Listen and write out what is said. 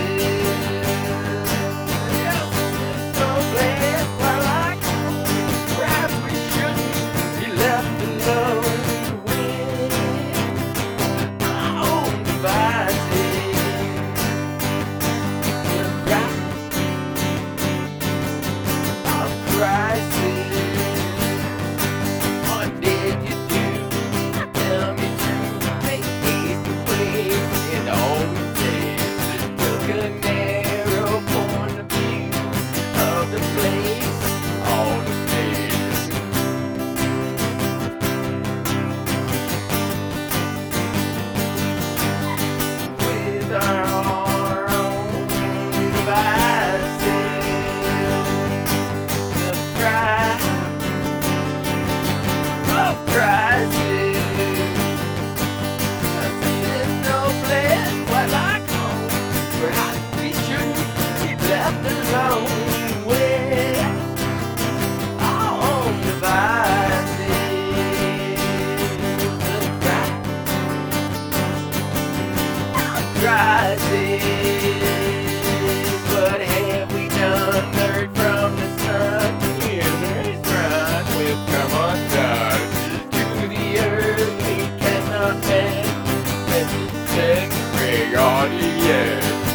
você. Earth we cannot